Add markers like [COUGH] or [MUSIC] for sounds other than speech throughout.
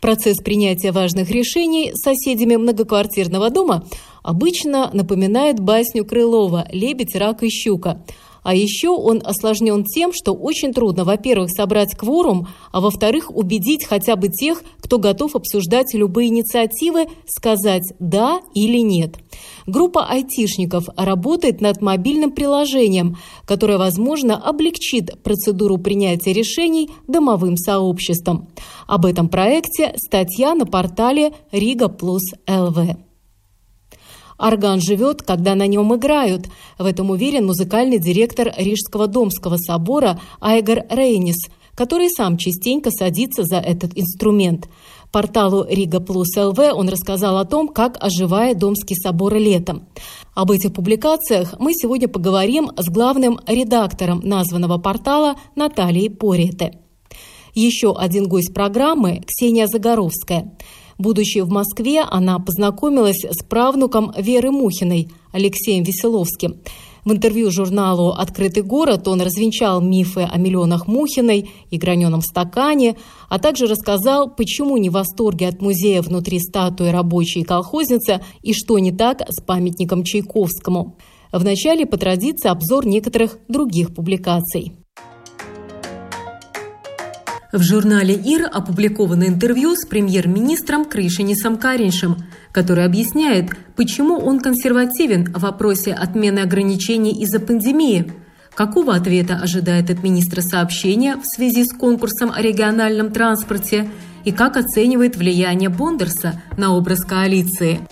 Процесс принятия важных решений соседями многоквартирного дома обычно напоминает басню Крылова «Лебедь, рак и щука». А еще он осложнен тем, что очень трудно, во-первых, собрать кворум, а во-вторых, убедить хотя бы тех, кто готов обсуждать любые инициативы, сказать «да» или «нет». Группа айтишников работает над мобильным приложением, которое, возможно, облегчит процедуру принятия решений домовым сообществом. Об этом проекте статья на портале Рига Плюс ЛВ. Орган живет, когда на нем играют. В этом уверен музыкальный директор Рижского Домского собора Айгар Рейнис, который сам частенько садится за этот инструмент. Порталу Рига Плюс ЛВ он рассказал о том, как оживает Домский собор летом. Об этих публикациях мы сегодня поговорим с главным редактором названного портала Натальей Порете. Еще один гость программы – Ксения Загоровская – Будучи в Москве, она познакомилась с правнуком Веры Мухиной, Алексеем Веселовским. В интервью журналу «Открытый город» он развенчал мифы о миллионах Мухиной и граненом стакане, а также рассказал, почему не в восторге от музея внутри статуи рабочей колхозницы и что не так с памятником Чайковскому. Вначале по традиции обзор некоторых других публикаций. В журнале «Ир» опубликовано интервью с премьер-министром Крышинисом Кариншем, который объясняет, почему он консервативен в вопросе отмены ограничений из-за пандемии. Какого ответа ожидает от министра сообщения в связи с конкурсом о региональном транспорте и как оценивает влияние Бондерса на образ коалиции.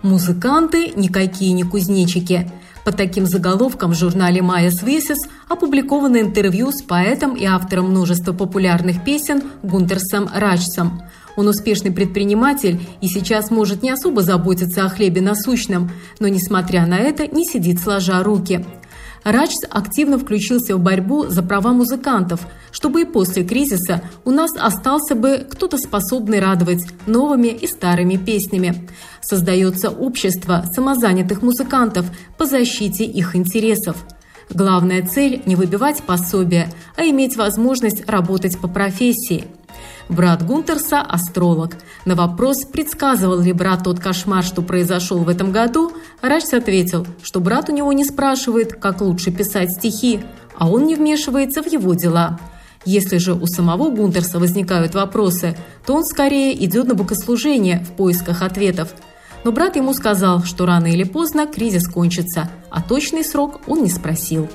Музыканты никакие не кузнечики – под таким заголовком в журнале «Майя Свесис» опубликовано интервью с поэтом и автором множества популярных песен Гунтерсом Раджсом. Он успешный предприниматель и сейчас может не особо заботиться о хлебе насущном, но, несмотря на это, не сидит сложа руки – Радж активно включился в борьбу за права музыкантов, чтобы и после кризиса у нас остался бы кто-то способный радовать новыми и старыми песнями. Создается общество самозанятых музыкантов по защите их интересов. Главная цель – не выбивать пособия, а иметь возможность работать по профессии – Брат Гунтерса – астролог. На вопрос, предсказывал ли брат тот кошмар, что произошел в этом году, Рачс ответил, что брат у него не спрашивает, как лучше писать стихи, а он не вмешивается в его дела. Если же у самого Гунтерса возникают вопросы, то он скорее идет на богослужение в поисках ответов. Но брат ему сказал, что рано или поздно кризис кончится, а точный срок он не спросил.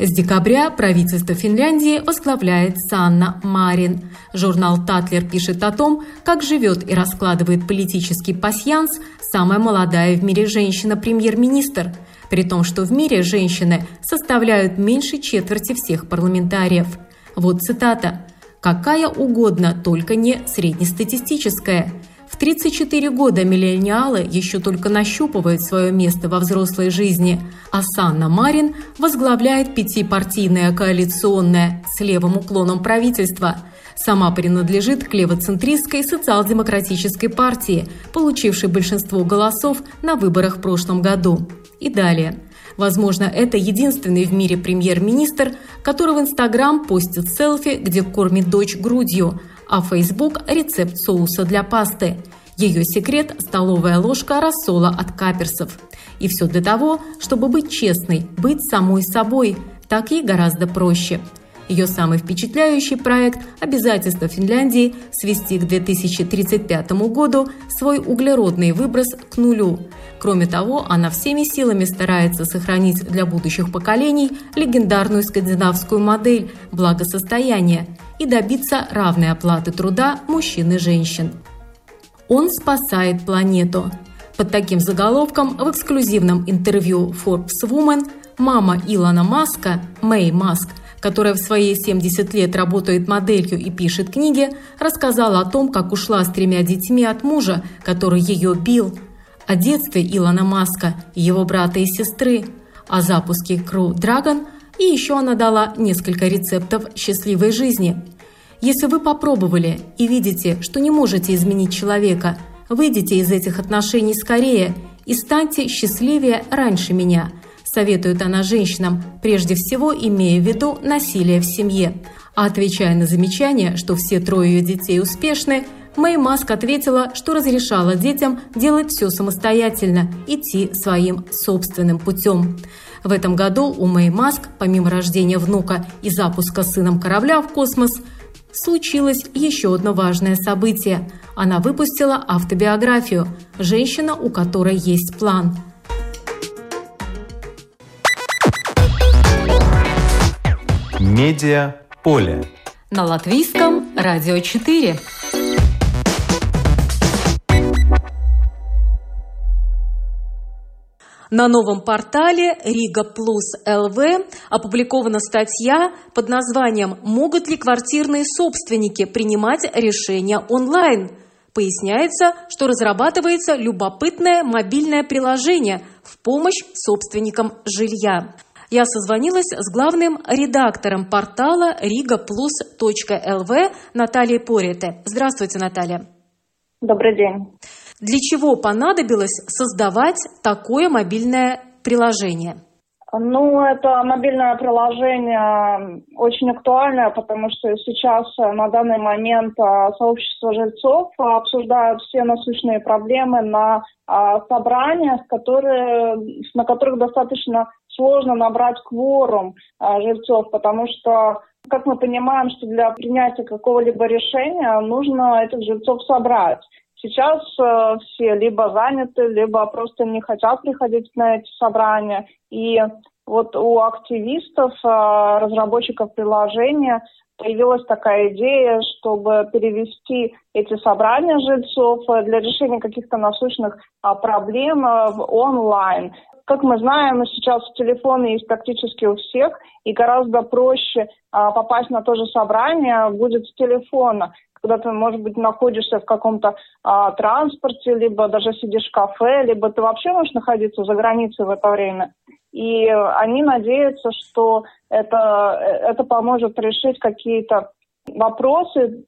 С декабря правительство Финляндии возглавляет Санна Марин. Журнал «Татлер» пишет о том, как живет и раскладывает политический пасьянс самая молодая в мире женщина-премьер-министр, при том, что в мире женщины составляют меньше четверти всех парламентариев. Вот цитата. «Какая угодно, только не среднестатистическая. В 34 года миллениалы еще только нащупывают свое место во взрослой жизни, а Санна Марин возглавляет пятипартийное коалиционное с левым уклоном правительство. Сама принадлежит к левоцентристской социал-демократической партии, получившей большинство голосов на выборах в прошлом году. И далее. Возможно, это единственный в мире премьер-министр, который в Инстаграм постит селфи, где кормит дочь грудью, а Facebook – рецепт соуса для пасты. Ее секрет – столовая ложка рассола от каперсов. И все для того, чтобы быть честной, быть самой собой. Так ей гораздо проще. Ее самый впечатляющий проект – обязательство Финляндии свести к 2035 году свой углеродный выброс к нулю. Кроме того, она всеми силами старается сохранить для будущих поколений легендарную скандинавскую модель благосостояния – и добиться равной оплаты труда мужчин и женщин. Он спасает планету. Под таким заголовком в эксклюзивном интервью Forbes Woman мама Илона Маска, Мэй Маск, которая в свои 70 лет работает моделью и пишет книги, рассказала о том, как ушла с тремя детьми от мужа, который ее бил, о детстве Илона Маска, его брата и сестры, о запуске Crew Dragon и еще она дала несколько рецептов счастливой жизни. Если вы попробовали и видите, что не можете изменить человека, выйдите из этих отношений скорее и станьте счастливее раньше меня, советует она женщинам, прежде всего имея в виду насилие в семье. А отвечая на замечание, что все трое ее детей успешны, Мэй Маск ответила, что разрешала детям делать все самостоятельно, идти своим собственным путем. В этом году у Мэй Маск, помимо рождения внука и запуска сыном корабля в космос, случилось еще одно важное событие. Она выпустила автобиографию «Женщина, у которой есть план». Медиа поле. На латвийском радио 4. На новом портале Рига Плюс ЛВ опубликована статья под названием «Могут ли квартирные собственники принимать решения онлайн?». Поясняется, что разрабатывается любопытное мобильное приложение в помощь собственникам жилья. Я созвонилась с главным редактором портала rigaplus.lv Натальей Порете. Здравствуйте, Наталья. Добрый день. Для чего понадобилось создавать такое мобильное приложение? Ну, это мобильное приложение очень актуальное, потому что сейчас э, на данный момент э, сообщество жильцов обсуждают все насущные проблемы на э, собраниях, которые, на которых достаточно сложно набрать кворум жильцов, потому что как мы понимаем, что для принятия какого-либо решения нужно этих жильцов собрать. Сейчас э, все либо заняты, либо просто не хотят приходить на эти собрания. И вот у активистов, э, разработчиков приложения появилась такая идея, чтобы перевести эти собрания жильцов э, для решения каких-то насущных а, проблем э, в онлайн. Как мы знаем, сейчас телефоны есть практически у всех, и гораздо проще а, попасть на то же собрание будет с телефона, когда ты, может быть, находишься в каком-то а, транспорте, либо даже сидишь в кафе, либо ты вообще можешь находиться за границей в это время. И они надеются, что это, это поможет решить какие-то вопросы,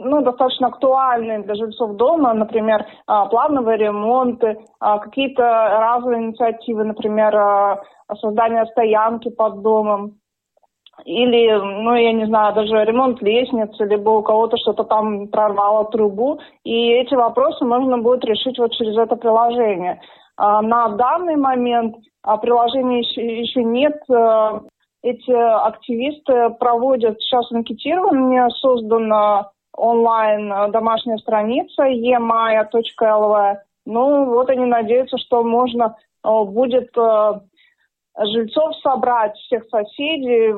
ну, достаточно актуальные для жильцов дома, например, а, плановые ремонты, а, какие-то разовые инициативы, например, а, создание стоянки под домом, или, ну, я не знаю, даже ремонт лестницы, либо у кого-то что-то там прорвало трубу, и эти вопросы можно будет решить вот через это приложение. На данный момент приложения еще, еще нет, эти активисты проводят сейчас анкетирование, создано онлайн э, домашняя страница emaya.lv. Ну, вот они надеются, что можно э, будет э, жильцов собрать, всех соседей,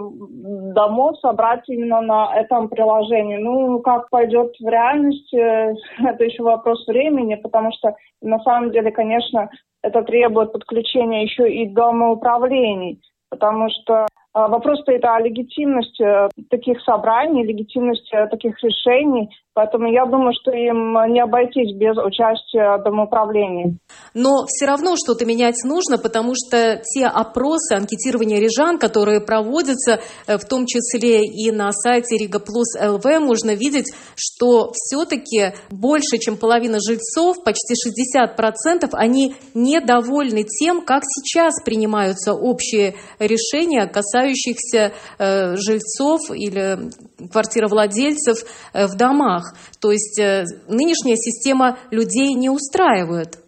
домов собрать именно на этом приложении. Ну, как пойдет в реальности, [LAUGHS] это еще вопрос времени, потому что на самом деле, конечно, это требует подключения еще и домоуправлений, потому что вопрос стоит о легитимности э, таких собраний, легитимности э, таких решений. Поэтому я думаю, что им не обойтись без участия домоуправлений. Но все равно что-то менять нужно, потому что те опросы, анкетирование рижан, которые проводятся, э, в том числе и на сайте Рига Плюс ЛВ, можно видеть, что все-таки больше, чем половина жильцов, почти 60%, они недовольны тем, как сейчас принимаются общие решения, касающихся э, жильцов или квартировладельцев э, в домах. То есть э, нынешняя система людей не устраивает.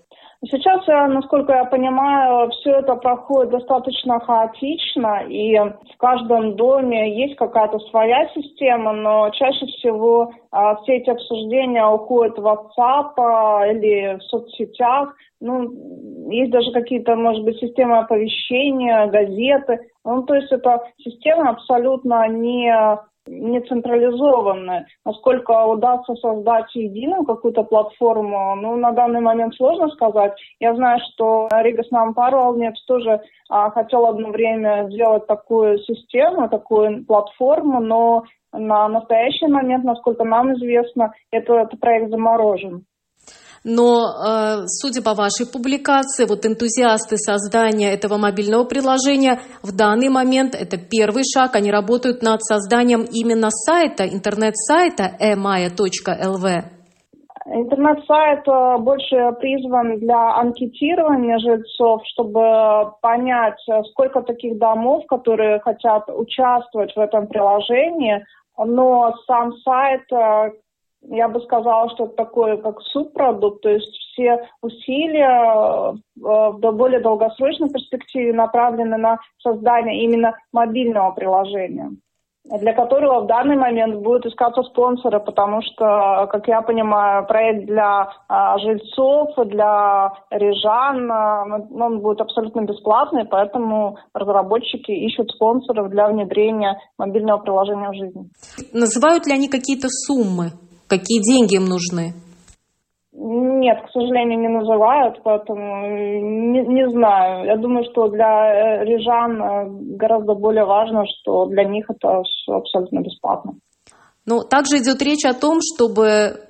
Сейчас, насколько я понимаю, все это проходит достаточно хаотично, и в каждом доме есть какая-то своя система, но чаще всего все эти обсуждения уходят в WhatsApp или в соцсетях. Ну, есть даже какие-то, может быть, системы оповещения, газеты. Ну, то есть это система абсолютно не не централизованы. Насколько удастся создать единую какую-то платформу, ну, на данный момент сложно сказать. Я знаю, что Рига Снампарвалнец тоже а, хотел одно время сделать такую систему, такую платформу, но на настоящий момент, насколько нам известно, это, этот проект заморожен. Но, э, судя по вашей публикации, вот энтузиасты создания этого мобильного приложения в данный момент это первый шаг. Они работают над созданием именно сайта, интернет-сайта emaya.lv. Интернет-сайт э, больше призван для анкетирования жильцов, чтобы понять, сколько таких домов, которые хотят участвовать в этом приложении, но сам сайт э, я бы сказала, что это такое как субпродукт, то есть все усилия э, в более долгосрочной перспективе направлены на создание именно мобильного приложения для которого в данный момент будут искаться спонсоры, потому что, как я понимаю, проект для а, жильцов, для рижан, а, он будет абсолютно бесплатный, поэтому разработчики ищут спонсоров для внедрения мобильного приложения в жизнь. Называют ли они какие-то суммы? Какие деньги им нужны? Нет, к сожалению, не называют, поэтому не, не знаю. Я думаю, что для э, рижан э, гораздо более важно, что для них это все абсолютно бесплатно. Но также идет речь о том, чтобы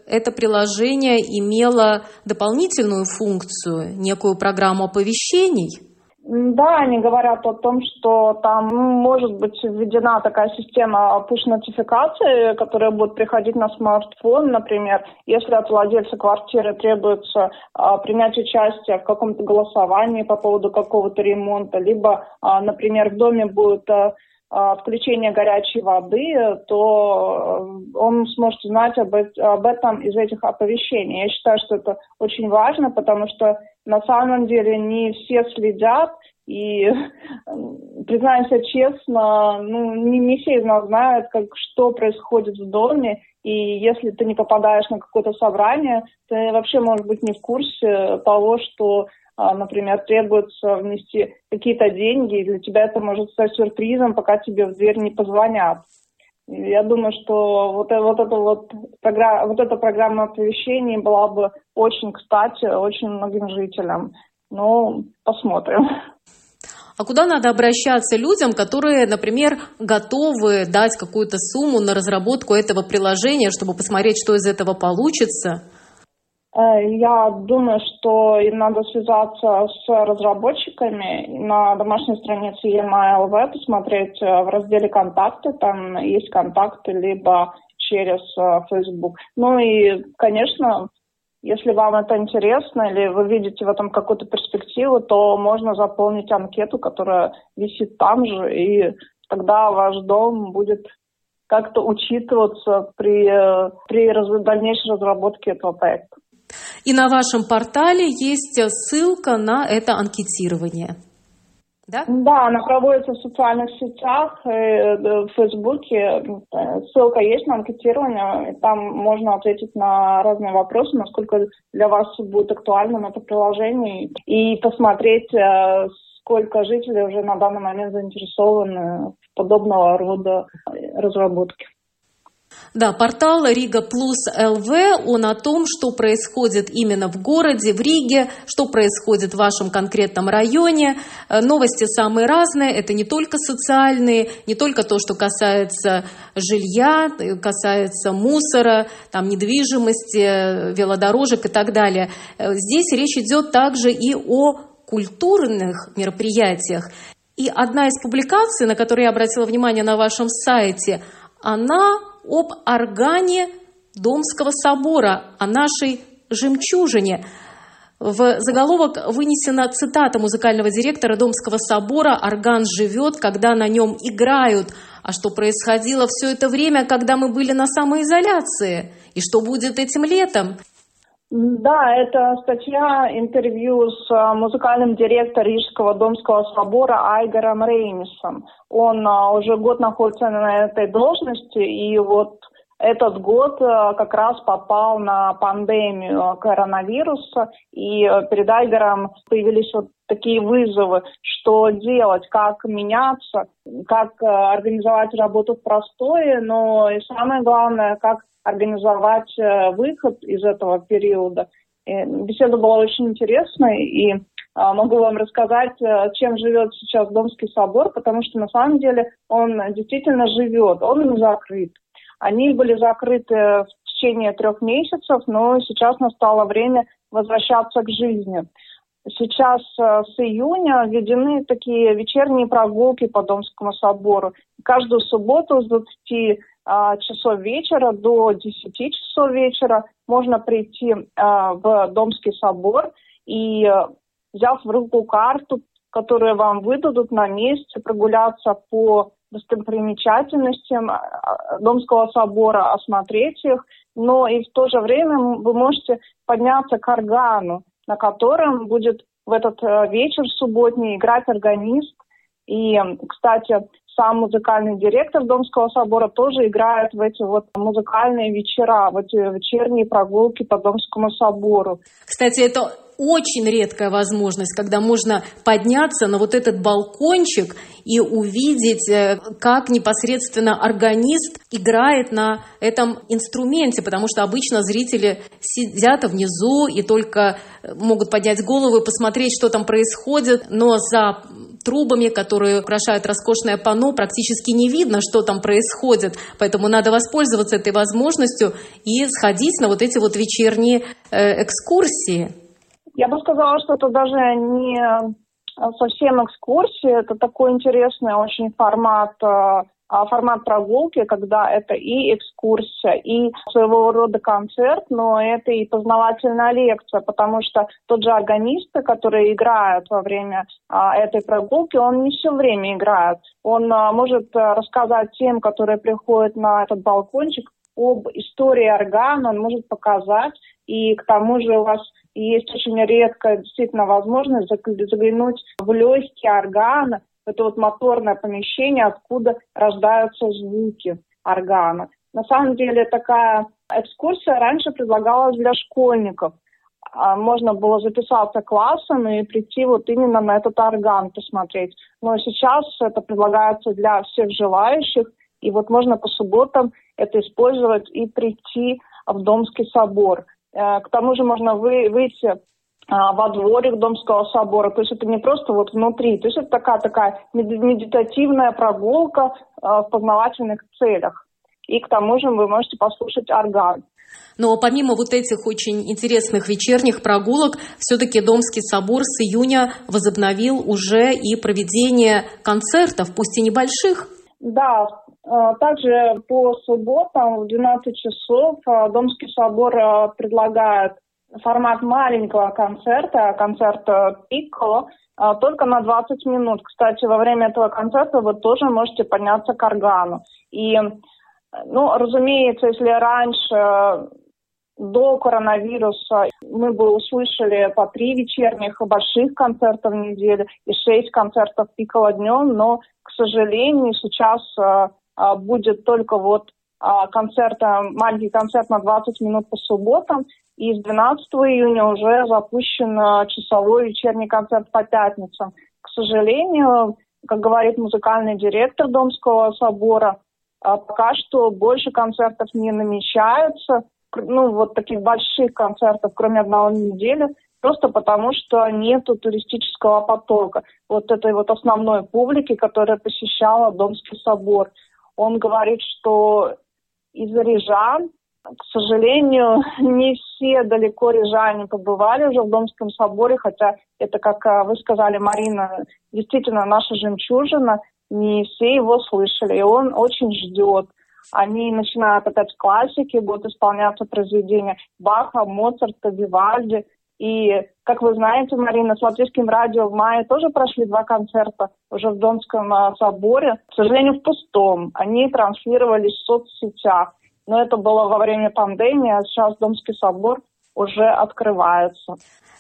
это приложение имело дополнительную функцию, некую программу оповещений – да, они говорят о том, что там может быть введена такая система push-нотификации, которая будет приходить на смартфон, например, если от владельца квартиры требуется а, принять участие в каком-то голосовании по поводу какого-то ремонта, либо, а, например, в доме будет а, отключение горячей воды, то он сможет узнать об, об этом из этих оповещений. Я считаю, что это очень важно, потому что на самом деле не все следят, и, [LAUGHS] признаемся честно, ну, не, не все из нас знают, как, что происходит в доме, и если ты не попадаешь на какое-то собрание, ты вообще, может быть, не в курсе того, что, а, например, требуется внести какие-то деньги, и для тебя это может стать сюрпризом, пока тебе в дверь не позвонят. Я думаю, что вот, э, вот, это вот, программа, вот эта программа оповещений была бы очень кстати очень многим жителям. Ну, посмотрим. А куда надо обращаться людям, которые, например, готовы дать какую-то сумму на разработку этого приложения, чтобы посмотреть, что из этого получится? Э, я думаю, что им надо связаться с разработчиками на домашней странице EMI.LV, посмотреть э, в разделе «Контакты», там есть контакты, либо через э, Facebook. Ну и, конечно, если вам это интересно или вы видите в этом какую-то перспективу, то можно заполнить анкету, которая висит там же, и тогда ваш дом будет как-то учитываться при, при дальнейшей разработке этого проекта. И на вашем портале есть ссылка на это анкетирование. Да? да, она проводится в социальных сетях, э, в Фейсбуке. Ссылка есть на анкетирование. Там можно ответить на разные вопросы, насколько для вас будет актуальным это приложение. И посмотреть, э, сколько жителей уже на данный момент заинтересованы в подобного рода разработке. Да, портал Рига Плюс ЛВ, он о том, что происходит именно в городе, в Риге, что происходит в вашем конкретном районе. Э, новости самые разные, это не только социальные, не только то, что касается жилья, э, касается мусора, там, недвижимости, велодорожек и так далее. Э, здесь речь идет также и о культурных мероприятиях. И одна из публикаций, на которую я обратила внимание на вашем сайте, она об органе Домского собора, о нашей жемчужине. В заголовок вынесена цитата музыкального директора Домского собора «Орган живет, когда на нем играют». А что происходило все это время, когда мы были на самоизоляции? И что будет этим летом? Да, это статья, интервью с а, музыкальным директором Рижского Домского собора Айгаром Рейнисом. Он а, уже год находится на этой должности, и вот этот год э, как раз попал на пандемию коронавируса, и перед Айгером появились вот такие вызовы, что делать, как меняться, как э, организовать работу в простое, но и самое главное, как организовать выход из этого периода. Беседа была очень интересной, и могу вам рассказать, чем живет сейчас Домский собор, потому что на самом деле он действительно живет, он закрыт. Они были закрыты в течение трех месяцев, но сейчас настало время возвращаться к жизни. Сейчас э, с июня введены такие вечерние прогулки по Домскому собору. Каждую субботу с 20 а, часов вечера до 10 часов вечера можно прийти а, в Домский собор и, э, взяв в руку карту, которую вам выдадут на месте, прогуляться по достопримечательностям а, Домского собора, осмотреть их, но и в то же время вы можете подняться к органу, на котором будет в этот э, вечер субботний играть органист. И, кстати, сам музыкальный директор Домского собора тоже играет в эти вот музыкальные вечера, в эти вечерние прогулки по Домскому собору. Кстати, это очень редкая возможность, когда можно подняться на вот этот балкончик и увидеть, э, как непосредственно органист играет на этом инструменте, потому что обычно зрители сидят внизу и только э, могут поднять голову и посмотреть, что там происходит, но за трубами, которые украшают роскошное панно, практически не видно, что там происходит. Поэтому надо воспользоваться этой возможностью и сходить на вот эти вот вечерние э, экскурсии. Я бы сказала, что это даже не совсем экскурсия, это такой интересный очень формат э, а, формат прогулки, когда это и экскурсия, и своего рода концерт, но это и познавательная лекция, потому что тот же органист, который играет во время а, этой прогулки, он не все время играет. Он а, может а, рассказать тем, которые приходят на этот балкончик, об истории органа, он может показать, и к тому же у вас есть очень редкая действительно возможность заглянуть в легкие органа, это вот моторное помещение, откуда рождаются звуки органа. На самом деле такая экскурсия раньше предлагалась для школьников. А, можно было записаться классом и прийти вот именно на этот орган посмотреть. Но сейчас это предлагается для всех желающих, и вот можно по субботам это использовать и прийти в Домский собор. Э, к тому же можно выйти а, во дворик Домского собора. То есть это не просто вот внутри. То есть это такая, такая медитативная прогулка а, в познавательных целях. И к тому же вы можете послушать орган. Но помимо вот этих очень интересных вечерних прогулок, все-таки Домский собор с июня возобновил уже и проведение концертов, пусть и небольших. Да, также по субботам в 12 часов Домский собор предлагает формат маленького концерта, концерт Пикколо, а, только на 20 минут. Кстати, во время этого концерта вы тоже можете подняться к органу. И, ну, разумеется, если раньше до коронавируса мы бы услышали по три вечерних больших концерта в неделю и шесть концертов пикало днем, но, к сожалению, сейчас а, а, будет только вот концерт, маленький концерт на 20 минут по субботам, и с 12 июня уже запущен э, часовой вечерний концерт по пятницам. К сожалению, как говорит музыкальный директор Домского собора, пока что больше концертов не намечается, ну, вот таких больших концертов, кроме одного недели, просто потому что нет туристического потока. Вот этой вот основной публики, которая посещала Домский собор. Он говорит, что из-за рижан к сожалению, [LAUGHS] не все далеко рижане побывали уже в Домском соборе, хотя это, как э, вы сказали, Марина, действительно наша жемчужина, не все его слышали, и он очень ждет. Они начинают опять классики, будут исполняться произведения Баха, Моцарта, Вивальди. И, как вы знаете, Марина, с Латвийским радио в мае тоже прошли два концерта уже в Домском э, соборе. К сожалению, в пустом. Они транслировались в соцсетях. Но это было во время пандемии, а сейчас Домский собор уже открывается.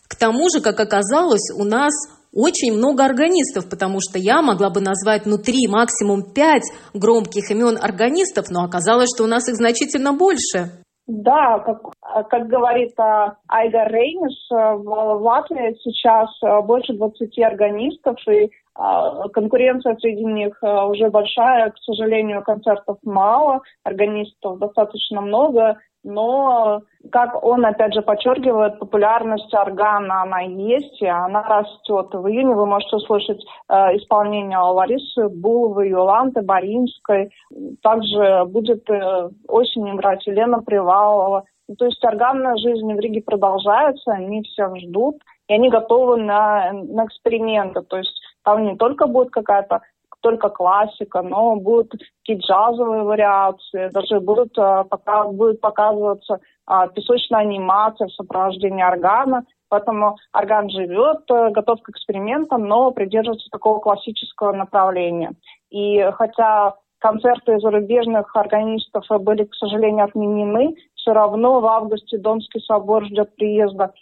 К тому же, как оказалось, у нас очень много органистов, потому что я могла бы назвать ну три, максимум пять громких имен органистов, но оказалось, что у нас их значительно больше. Да, как, как говорит а, Айга Рейнис, э, в Латвии сейчас э, больше 20 органистов, и а, конкуренция среди них э, уже большая. К сожалению, концертов мало, органистов достаточно много, но, как он опять же подчеркивает, популярность органа, она есть, и она растет. В июне вы можете услышать э, исполнение Ларисы Буловой, Юланты Боринской. Также будет э, осенью играть Елена Привалова. То есть органная жизнь в Риге продолжается, они всех ждут, и они готовы на, на эксперименты. То есть там не только будет какая-то только классика, но будут такие джазовые вариации, даже будут, э, пока, будет показываться а, песочная анимация в сопровождении органа, поэтому орган живет, э, готов к экспериментам, но придерживается такого классического направления. И хотя концерты зарубежных органистов были, к сожалению, отменены, все равно в августе Донский собор ждет приезда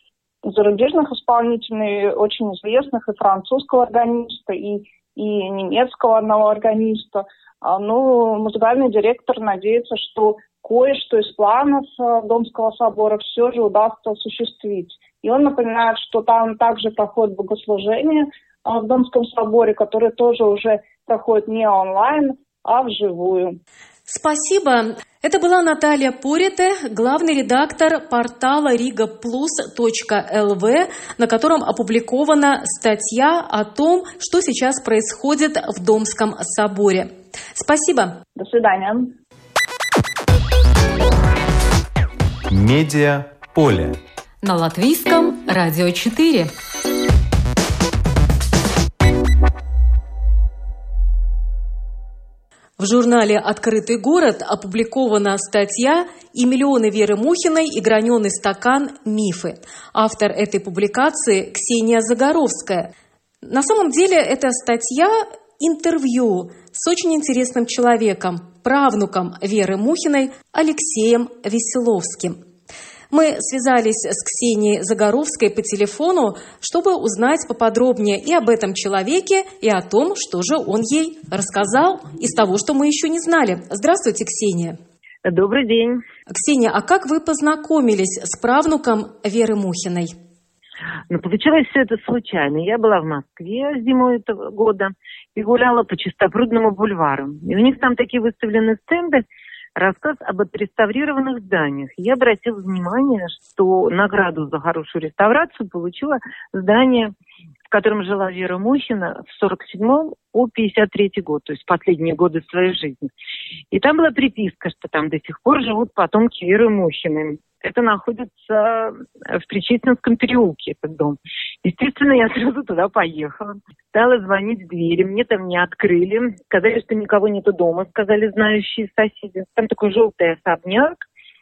зарубежных исполнителей, очень известных, и французского органиста, и и немецкого одного органиста. А, ну, музыкальный директор надеется, что кое-что из планов э, Домского собора все же удастся осуществить. И он напоминает, что там также проходит богослужение э, в Домском соборе, которое тоже уже проходит не онлайн, а вживую. Спасибо. Это была Наталья Порите, главный редактор портала rigaplus.lv, на котором опубликована статья о том, что сейчас происходит в Домском соборе. Спасибо. До свидания. Медиа поле. На латвийском радио 4. В журнале «Открытый город» опубликована статья «И миллионы Веры Мухиной и граненый стакан. Мифы». Автор этой публикации Ксения Загоровская. На самом деле эта статья – интервью с очень интересным человеком, правнуком Веры Мухиной Алексеем Веселовским – мы связались с Ксенией Загоровской по телефону, чтобы узнать поподробнее и об этом человеке, и о том, что же он ей рассказал из того, что мы еще не знали. Здравствуйте, Ксения. Добрый день. Ксения, а как вы познакомились с правнуком Веры Мухиной? Ну, получилось все это случайно. Я была в Москве зимой этого года и гуляла по Чистопрудному бульвару. И у них там такие выставлены стенды, рассказ об отреставрированных зданиях. Я обратила внимание, что награду за хорошую реставрацию получила здание, в котором жила Вера Мухина в 47-м по 53 год, то есть последние годы своей жизни. И там была приписка, что там до сих пор живут потомки Веры Мухиной. Это находится в Причистинском переулке, этот дом. Естественно, я сразу туда поехала. Стала звонить в двери, мне там не открыли. Сказали, что никого нету дома, сказали знающие соседи. Там такой желтый особняк,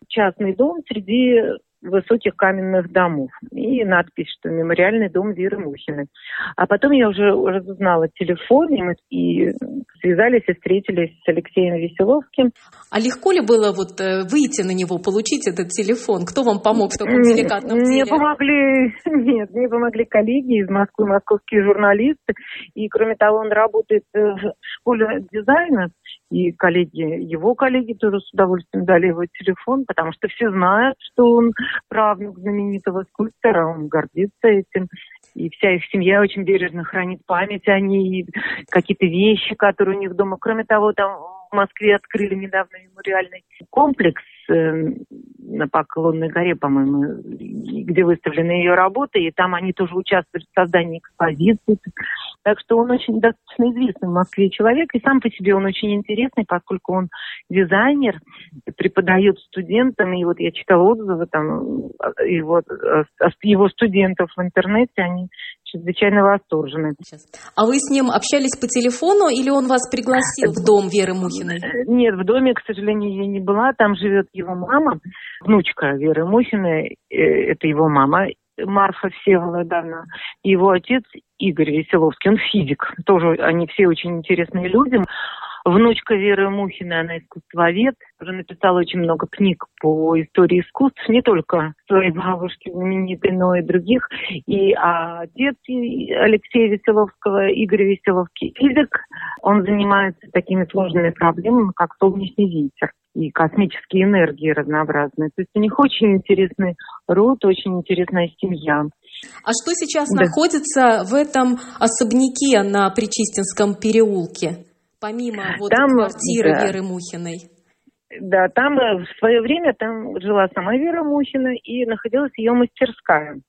частный дом среди высоких каменных домов. И надпись, что мемориальный дом Веры Мухиной. А потом я уже разузнала телефон, и мы и связались и встретились с Алексеем Веселовским. А легко ли было вот э, выйти на него, получить этот телефон? Кто вам помог в таком деликатном деле? Мне помогли, [LAUGHS] нет, мне помогли коллеги из Москвы, московские журналисты. И, кроме того, он работает в школе дизайна, и коллеги, его коллеги тоже с удовольствием дали его телефон, потому что все знают, что он правнук знаменитого скульптора, он гордится этим. И вся их семья очень бережно хранит память о ней, какие-то вещи, которые у них дома. Кроме того, там в Москве открыли недавно мемориальный комплекс э, на Поклонной горе, по-моему, где выставлены ее работы, и там они тоже участвуют в создании экспозиции. Так что он очень достаточно известный в Москве человек, и сам по себе он очень интересный, поскольку он дизайнер, преподает студентам, и вот я читала отзывы там его, э, его студентов в интернете, они чрезвычайно восторжены. А вы с ним общались по телефону или он вас пригласил в дом Веры Мухиной? Нет, в доме, к сожалению, я не была. Там живет его мама, внучка Веры Мухиной, э, это его мама. Марфа Всеволодовна, его отец Игорь Веселовский, он физик. Тоже они все очень интересные люди. Внучка Веры Мухиной, она искусствовед, уже написала очень много книг по истории искусств, не только своей бабушки знаменитой, но и других. И отец Алексея Веселовского, Игорь Веселовский, физик, он занимается такими сложными проблемами, как солнечный ветер и космические энергии разнообразные. То есть у них очень интересный род, очень интересная семья. А что сейчас да. находится в этом особняке на Причистинском переулке, помимо вот там, квартиры да. Веры Мухиной? Да, там э, в свое время там жила сама Вера Мухина и находилась ее мастерская.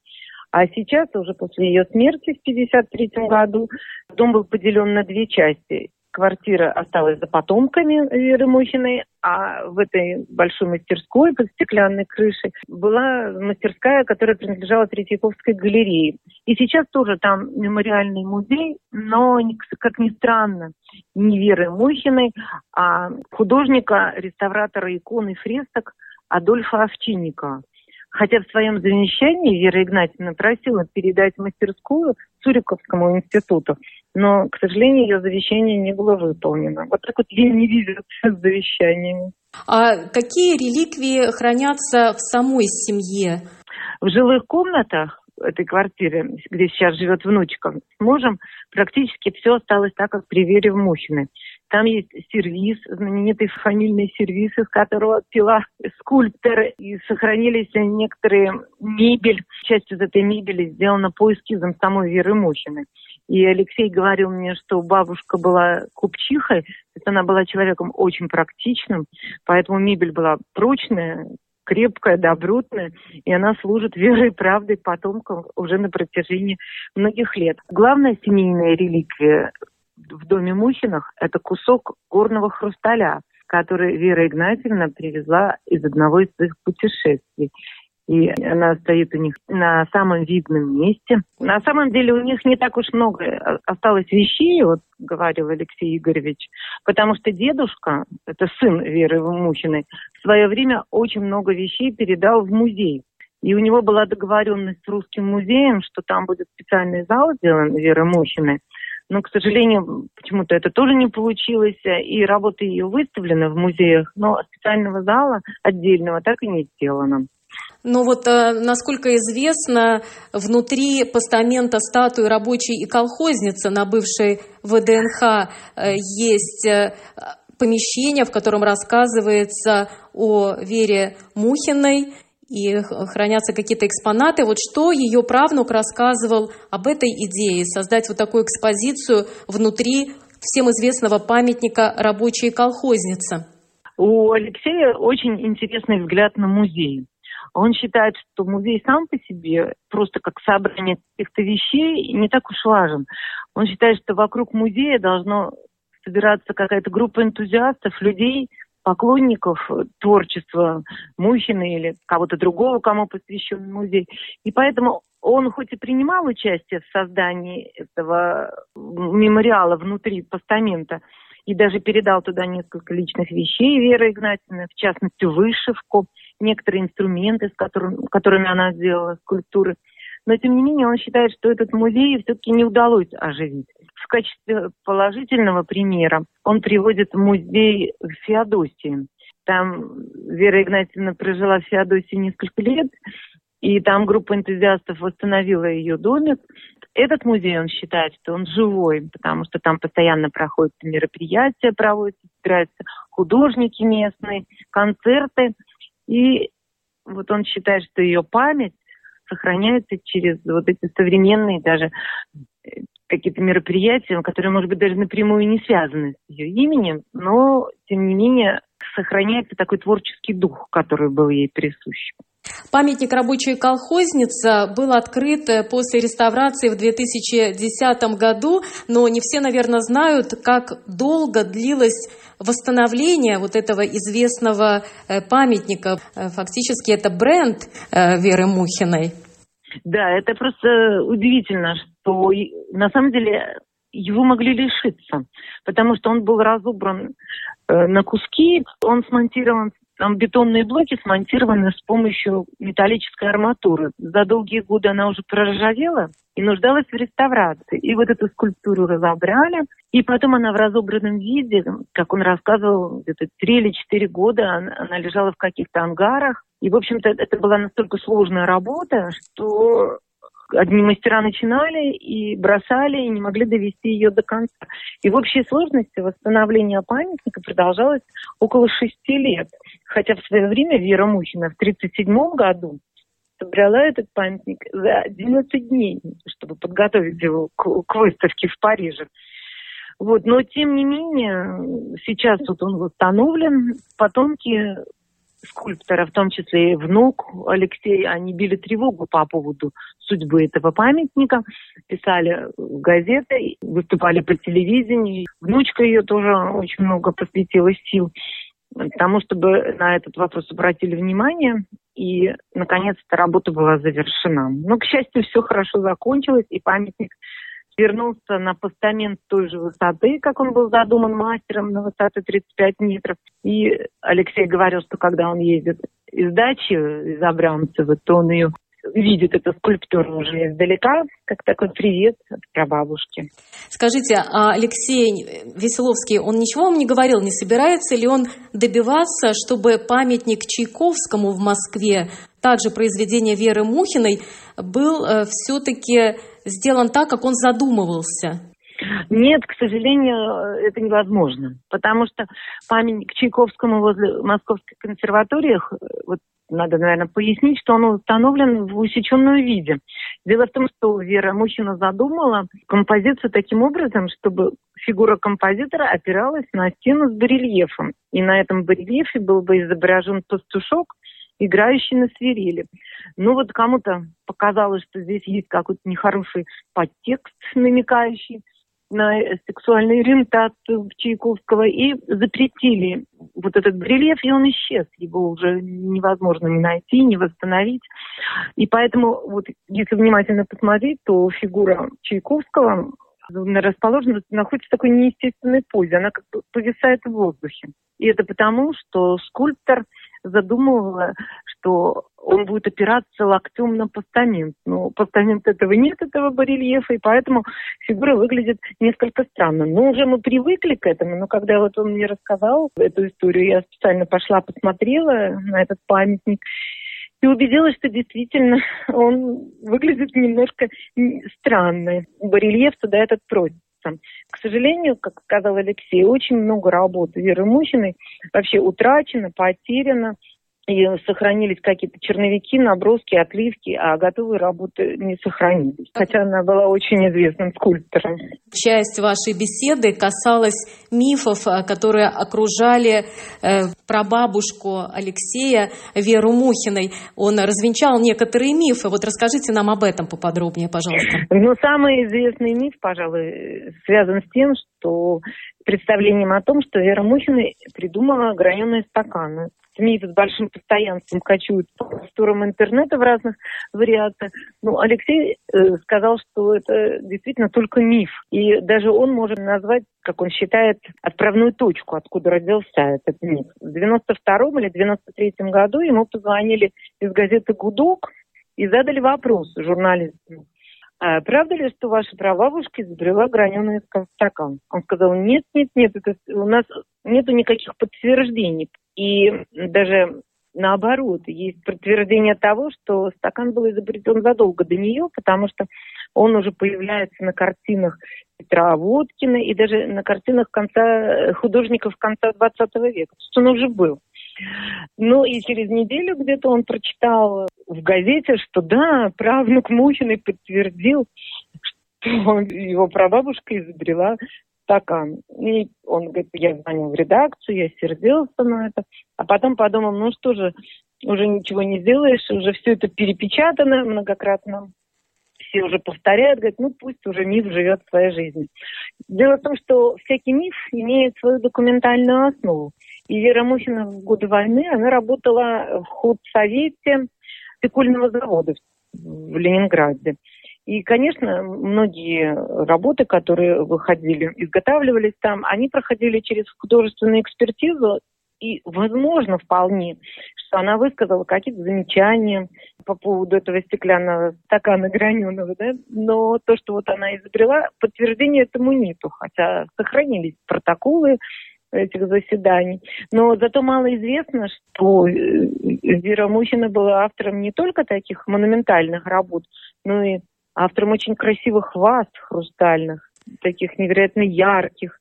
А сейчас, уже после ее смерти в 1953 году, дом был поделен на две части квартира осталась за потомками Веры Мухиной, а в этой большой мастерской под стеклянной крышей была мастерская, которая принадлежала Третьяковской галерее. И сейчас тоже там мемориальный музей, но, как ни странно, не Веры Мухиной, а художника, реставратора икон и фресок Адольфа Овчинникова. Хотя в своем завещании Вера Игнатьевна просила передать мастерскую Цуриковскому институту, но, к сожалению, ее завещание не было выполнено. Вот так вот ей не везет [LAUGHS] с завещаниями. А какие реликвии хранятся в самой семье? В жилых комнатах этой квартиры, где сейчас живет внучка, с мужем, практически все осталось так, как при Вере в Мухиной. Там есть сервис, знаменитый фамильный сервис, из которого пила скульптор, и сохранились некоторые мебель. Часть из этой мебели сделана по эскизам самой Веры Мухиной. И Алексей говорил мне, что бабушка была купчихой, то есть она была человеком очень практичным, поэтому мебель была прочная, крепкая, добротная, и она служит верой и правдой потомкам уже на протяжении многих лет. Главная семейная реликвия в доме Мухиных – это кусок горного хрусталя, который Вера Игнатьевна привезла из одного из своих путешествий и она стоит у них на самом видном месте. На самом деле у них не так уж много осталось вещей, вот говорил Алексей Игоревич, потому что дедушка, это сын Веры Мухиной, в свое время очень много вещей передал в музей. И у него была договоренность с русским музеем, что там будет специальный зал сделан Веры Мухиной. Но, к сожалению, почему-то это тоже не получилось, и работы ее выставлены в музеях, но специального зала отдельного так и не сделано. Но вот, э, насколько известно, внутри постамента статуи рабочей и колхозницы на бывшей ВДНХ э, есть э, помещение, в котором рассказывается о Вере Мухиной и хранятся какие-то экспонаты. Вот что ее правнук рассказывал об этой идее, создать вот такую экспозицию внутри всем известного памятника рабочей колхозницы? У Алексея очень интересный взгляд на музей. Он считает, что музей сам по себе, просто как собрание каких-то вещей, не так уж важен. Он считает, что вокруг музея должно собираться какая-то группа энтузиастов, людей, поклонников творчества Мухина или кого-то другого, кому посвящен музей. И поэтому он хоть и принимал участие в создании этого мемориала внутри постамента, и даже передал туда несколько личных вещей Веры Игнатьевны, в частности, вышивку, некоторые инструменты, с которыми, которыми она сделала скульптуры. Но, тем не менее, он считает, что этот музей все-таки не удалось оживить. В качестве положительного примера он приводит музей Феодосии. Там Вера Игнатьевна прожила в Феодосии несколько лет, и там группа энтузиастов восстановила ее домик. Этот музей, он считает, что он живой, потому что там постоянно проходят мероприятия, проводятся, собираются художники местные, концерты. И вот он считает, что ее память сохраняется через вот эти современные даже какие-то мероприятия, которые, может быть, даже напрямую не связаны с ее именем, но, тем не менее, сохраняется такой творческий дух, который был ей присущ. Памятник рабочей колхозницы был открыт э, после реставрации в 2010 году, но не все, наверное, знают, как долго длилось восстановление вот этого известного э, памятника. Э, фактически это бренд Веры Мухиной. Да, это просто удивительно, что на самом деле его могли лишиться, потому что он был разобран на куски, он смонтирован там бетонные блоки смонтированы с помощью металлической арматуры. За долгие годы она уже проржавела, и нуждалась в реставрации. И вот эту скульптуру разобрали, и потом она в разобранном виде, как он рассказывал, где-то три или четыре года она, она лежала в каких-то ангарах. И, в общем-то, это была настолько сложная работа, что одни мастера начинали и бросали, и не могли довести ее до конца. И в общей сложности восстановление памятника продолжалось около шести лет. Хотя в свое время Вера Мухина в 1937 году собрала этот памятник за 11 дней, чтобы подготовить его к, к выставке в Париже. Вот, но тем не менее, сейчас вот он восстановлен, потомки скульптора, в том числе и внук Алексей, они били тревогу по поводу судьбы этого памятника, писали газеты, выступали по телевидению. Внучка ее тоже очень много посвятила сил тому, чтобы на этот вопрос обратили внимание, и, наконец, эта работа была завершена. Но, к счастью, все хорошо закончилось, и памятник вернулся на постамент той же высоты, как он был задуман мастером на высоте 35 метров. И Алексей говорил, что когда он ездит из дачи, из Абрамцева, то он ее видит эту скульптуру уже издалека, как такой привет от прабабушки. Скажите, а Алексей Веселовский, он ничего вам не говорил, не собирается ли он добиваться, чтобы памятник Чайковскому в Москве, также произведение Веры Мухиной, был э, все-таки сделан так, как он задумывался? Нет, к сожалению, это невозможно, потому что памятник Чайковскому возле Московской консерватории, вот надо, наверное, пояснить, что он установлен в усеченном виде. Дело в том, что Вера Мухина задумала композицию таким образом, чтобы фигура композитора опиралась на стену с барельефом. И на этом барельефе был бы изображен пастушок, играющий на свирели. Ну вот кому-то показалось, что здесь есть какой-то нехороший подтекст, намекающий на сексуальную ориентацию Чайковского и запретили вот этот барельеф, и он исчез. Его уже невозможно не найти, не восстановить. И поэтому, вот, если внимательно посмотреть, то фигура Чайковского расположена, находится в такой неестественной позе. Она как бы повисает в воздухе. И это потому, что скульптор задумывала, что он будет опираться локтем на постамент. Но постамент этого нет, этого барельефа, и поэтому фигура выглядит несколько странно. Но уже мы привыкли к этому, но когда вот он мне рассказал эту историю, я специально пошла, посмотрела на этот памятник, и убедилась, что действительно он выглядит немножко странно. Барельеф туда этот просится. К сожалению, как сказал Алексей, очень много работы Веры Мухиной вообще утрачено, потеряно и сохранились какие-то черновики, наброски, отливки, а готовые работы не сохранились. Хотя она была очень известным скульптором. Часть вашей беседы касалась мифов, э, которые окружали э, прабабушку Алексея Веру Мухиной. Он развенчал некоторые мифы. Вот расскажите нам об этом поподробнее, пожалуйста. Ну, самый известный миф, пожалуй, связан с тем, что представлением о том, что Вера Мухина придумала граненые стаканы. СМИ с большим постоянством качают по просторам интернета в разных вариациях. Ну, Алексей э, сказал, что это действительно только миф. И даже он может назвать, как он считает, отправную точку, откуда родился этот миф. В 92 или 93 году ему позвонили из газеты «Гудок» и задали вопрос журналистам. А правда ли, что ваша прабабушка изобрела граненый стакан? Он сказал, нет, нет, нет, это, у нас нету никаких подтверждений. И даже наоборот, есть подтверждение того, что стакан был изобретен задолго до нее, потому что он уже появляется на картинах Петра Водкина и даже на картинах конца, художников конца 20 века. То есть он уже был. Ну и через неделю где-то он прочитал в газете, что да, правнук Мухиной подтвердил, что его прабабушка изобрела стакан. И он говорит, я звонил в редакцию, я сердился на это. А потом подумал, ну что же, уже ничего не сделаешь, уже все это перепечатано многократно. Все уже повторяют, говорят, ну пусть уже миф живет своей жизнью. Дело в том, что всякий миф имеет свою документальную основу. И Вера Мухина в годы войны, она работала в худсовете пекульного завода в Ленинграде. И, конечно, многие работы, которые выходили, изготавливались там, они проходили через художественную экспертизу, и возможно вполне, что она высказала какие-то замечания по по поводу этого стеклянного стакана граненого, да, но то, что вот она изобрела, подтверждения этому нету, хотя сохранились протоколы этих заседаний. Но зато мало известно, что э, Вера Мухина была автором не только таких монументальных работ, но и автором очень красивых ваз хрустальных, таких невероятно ярких,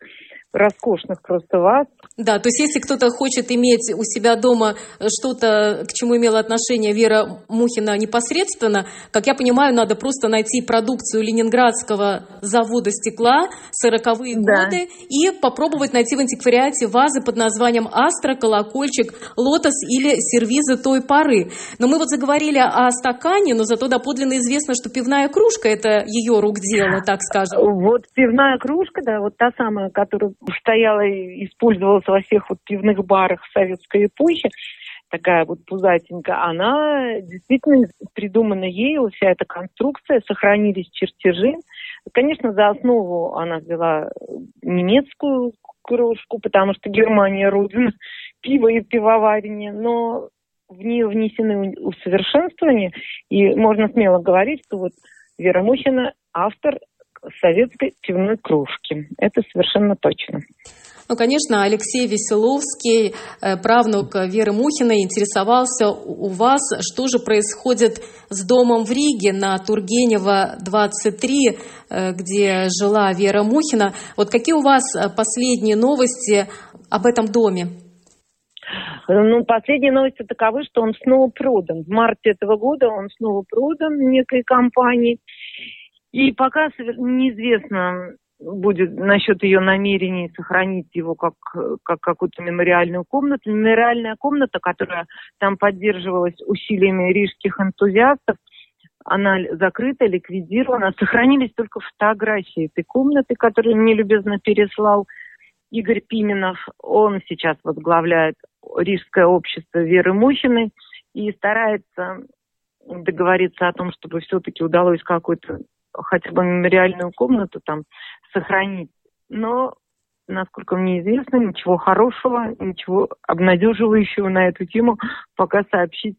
роскошных просто ваз. Да, то есть если кто-то хочет иметь у себя дома что-то, к чему имела отношение Вера Мухина непосредственно, как я понимаю, надо просто найти продукцию ленинградского завода стекла 40-е да. годы и попробовать найти в антиквариате вазы под названием «Астра», «Колокольчик», «Лотос» или «Сервизы той поры». Но мы вот заговорили о стакане, но зато доподлинно известно, что пивная кружка – это ее рук дело, так скажем. Вот пивная кружка, да, вот та самая, которую стояла и использовалась во всех вот пивных барах советской эпохи, такая вот пузатенькая, она действительно придумана ею, вся эта конструкция, сохранились чертежи. Конечно, за основу она взяла немецкую кружку, потому что Германия родина пива и пивоварения, но в нее внесены усовершенствования, и можно смело говорить, что вот Вера Мухина автор советской пивной кружки. Это совершенно точно. Ну, конечно, Алексей Веселовский, э, правнук Веры Мухиной, интересовался у вас, что же происходит с домом в Риге на Тургенева 23, э, где жила Вера Мухина. Вот какие у вас э, последние новости об этом доме? Ну, последние новости таковы, что он снова продан. В марте этого года он снова продан некой компании. И пока неизвестно будет насчет ее намерений сохранить его как, как какую-то мемориальную комнату. Мемориальная комната, которая там поддерживалась усилиями рижских энтузиастов, она закрыта, ликвидирована. Сохранились только фотографии этой комнаты, которые мне любезно переслал Игорь Пименов. Он сейчас возглавляет Рижское общество Веры Мухиной и старается договориться о том, чтобы все-таки удалось какой-то хотя бы мемориальную комнату там сохранить. Но, насколько мне известно, ничего хорошего, ничего обнадеживающего на эту тему пока сообщить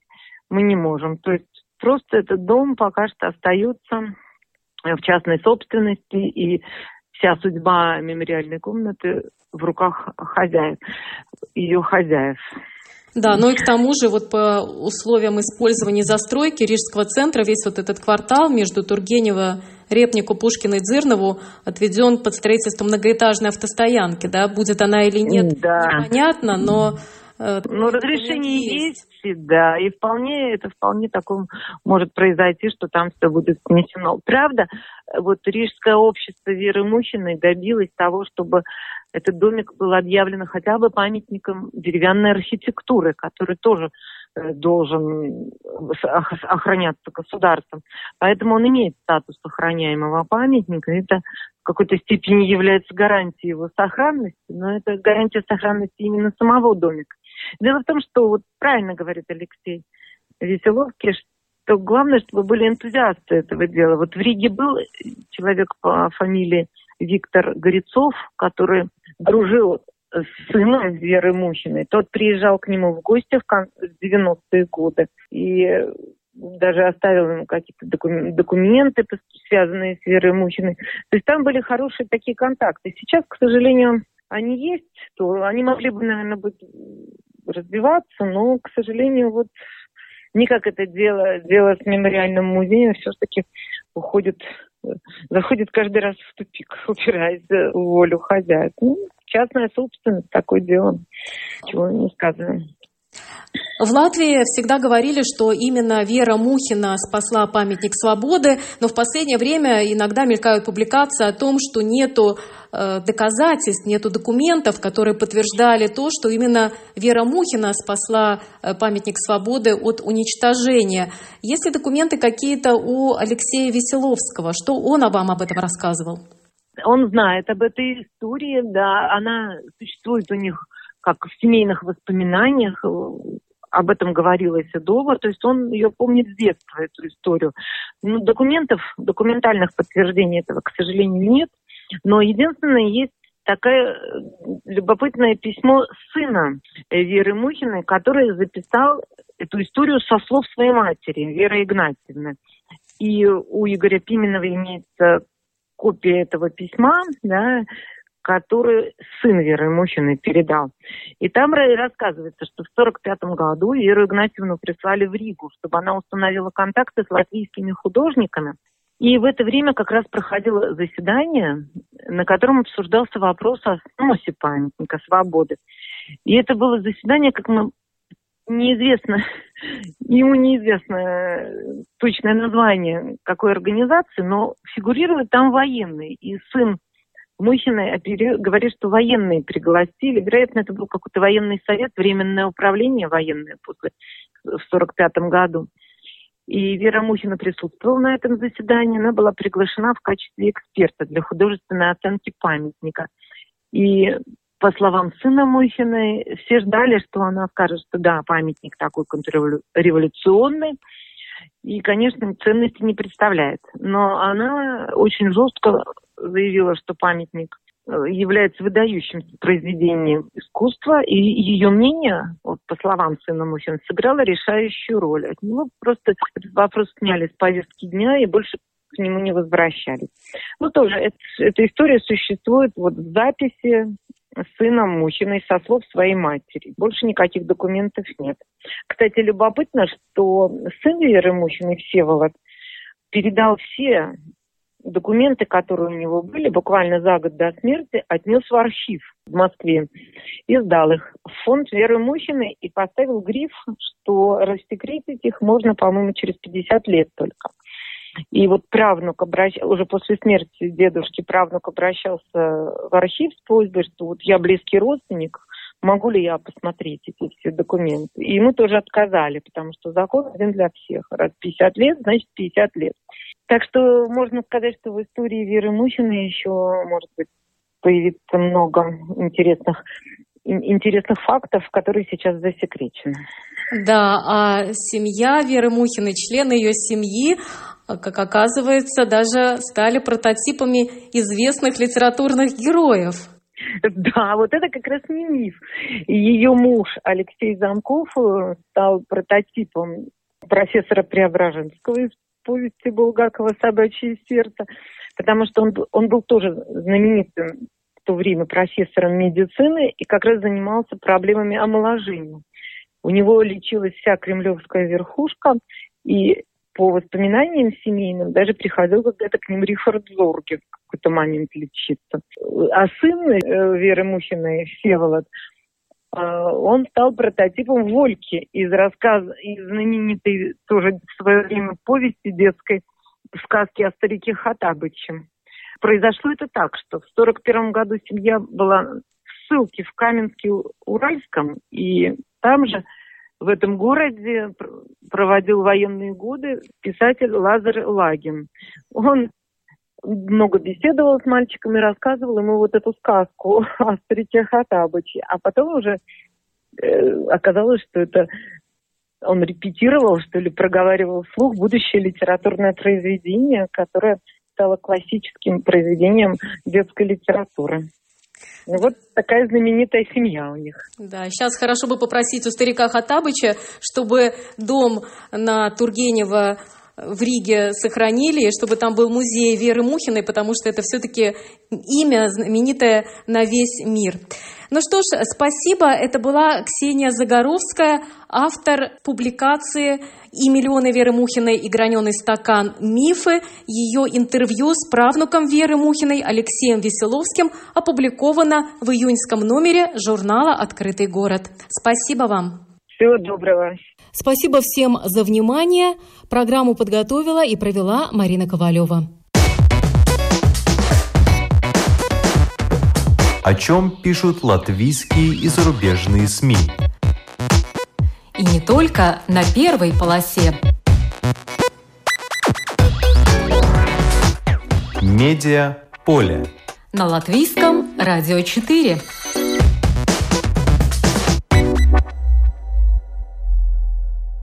мы не можем. То есть просто этот дом пока что остается в частной собственности, и вся судьба мемориальной комнаты в руках хозяев, ее хозяев. Да, ну и к тому же вот по условиям использования застройки Рижского центра весь вот этот квартал между Тургенева, Репнику, Пушкина и Дзырнову отведен под строительство многоэтажной автостоянки, да, будет она или нет, да. непонятно, но ну, разрешение есть. есть, да, и вполне, это вполне таком может произойти, что там все будет снесено. Правда, вот Рижское общество Веры Мухиной добилось того, чтобы этот домик был объявлен хотя бы памятником деревянной архитектуры, который тоже э, должен охраняться государством. Поэтому он имеет статус охраняемого памятника. Это в какой-то степени является гарантией его сохранности, но это гарантия сохранности именно самого домика. Дело в том, что вот правильно говорит Алексей Веселовский, что главное, чтобы были энтузиасты этого дела. Вот в Риге был человек по фамилии Виктор Горецов, который дружил с сыном Веры Мухиной. Тот приезжал к нему в гости в 90-е годы и даже оставил ему какие-то документы, связанные с Верой Мухиной. То есть там были хорошие такие контакты. Сейчас, к сожалению, они есть, то они могли бы, наверное, быть развиваться, но, к сожалению, вот никак это дело, дело с мемориальным музеем все-таки уходит, заходит каждый раз в тупик, [LAUGHS] упираясь в волю хозяев. Ну, частная собственность, такое дело. Чего не сказано. В Латвии всегда говорили, что именно Вера Мухина спасла памятник свободы, но в последнее время иногда мелькают публикации о том, что нету э, доказательств, нету документов, которые подтверждали то, что именно Вера Мухина спасла э, памятник свободы от уничтожения. Есть ли документы какие-то у Алексея Веселовского? Что он вам об этом рассказывал? Он знает об этой истории, да, она существует у них как в семейных воспоминаниях, э, об этом говорилось и дома, то есть он ее помнит с детства, эту историю. Ну, документов, документальных подтверждений этого, к сожалению, нет, но единственное, есть такое э, любопытное письмо сына Веры Мухиной, который записал эту историю со слов своей матери, Веры Игнатьевны. И у Игоря Пименова имеется копия этого письма, да, который сын Веры передал. И там рассказывается, что в 1945 году Веру Игнатьевну прислали в Ригу, чтобы она установила контакты с латвийскими художниками. И в это время как раз проходило заседание, на котором обсуждался вопрос о сносе памятника свободы. И это было заседание, как мы неизвестно, [LAUGHS] ему неизвестно точное название какой организации, но фигурирует там военный. И сын Мухиной говорит, что военные пригласили. Вероятно, это был какой-то военный совет, временное управление военное после в 45 году. И Вера Мухина присутствовала на этом заседании. Она была приглашена в качестве эксперта для художественной оценки памятника. И по словам сына Мухиной, все ждали, что она скажет, что да, памятник такой контрреволюционный, и, конечно, ценности не представляет. Но она очень жестко заявила, что памятник э, является выдающимся произведением искусства, и ее мнение, вот, по словам сына Мухина, сыграло решающую роль. От него просто этот вопрос сняли с повестки дня и больше к нему не возвращались. Ну, тоже это, эта история существует вот в записи сыном Мухиной со слов своей матери. Больше никаких документов нет. Кстати, любопытно, что сын Веры Мухиной, Всеволод, передал все документы, которые у него были, буквально за год до смерти, отнес в архив в Москве и сдал их в фонд Веры Мухиной и поставил гриф, что рассекретить их можно, по-моему, через 50 лет только. И вот правнук обращ... уже после смерти дедушки правнук обращался в архив с просьбой, что вот я близкий родственник, могу ли я посмотреть эти все документы. И мы тоже отказали, потому что закон один для всех. Раз 50 лет, значит 50 лет. Так что можно сказать, что в истории Веры Мухиной еще, может быть, появится много интересных интересных фактов, которые сейчас засекречены. Да, а семья Веры Мухиной, члены ее семьи, как оказывается, даже стали прототипами известных литературных героев. Да, вот это как раз не миф. Ее муж Алексей Замков э, стал прототипом профессора Преображенского из повести Булгакова «Собачье сердце», потому что он, он был тоже знаменитым в то время профессором медицины и как раз занимался проблемами омоложения. У него лечилась вся кремлевская верхушка, и по воспоминаниям семейным даже приходил когда-то к ним Рихард Зорге в какой-то момент лечиться. А сын э, Веры Мухиной, Всеволод, э, он стал прототипом Вольки из рассказа, из знаменитой тоже в свое время повести детской сказки о старике Хатабыче. Произошло это так, что в 1941 году семья была в ссылке в Каменске-Уральском, и там же в этом городе проводил военные годы писатель Лазарь Лагин. Он много беседовал с мальчиками, рассказывал ему вот эту сказку [LAUGHS] о старике Хатабыче. А потом уже э, оказалось, что это он репетировал, что ли, проговаривал вслух будущее литературное произведение, которое стало классическим произведением детской литературы. Вот такая знаменитая семья у них. Да, сейчас хорошо бы попросить у старика Хатабыча, чтобы дом на Тургенева в Риге сохранили, чтобы там был музей Веры Мухиной, потому что это все-таки имя знаменитое на весь мир. Ну что ж, спасибо. Это была Ксения Загоровская, автор публикации «И миллионы Веры Мухиной и граненый стакан. Мифы». Ее интервью с правнуком Веры Мухиной Алексеем Веселовским опубликовано в июньском номере журнала «Открытый город». Спасибо вам. Всего доброго. Спасибо всем за внимание. Программу подготовила и провела Марина Ковалева. О чем пишут латвийские и зарубежные СМИ. И не только на первой полосе. Медиа поле. На латвийском радио 4.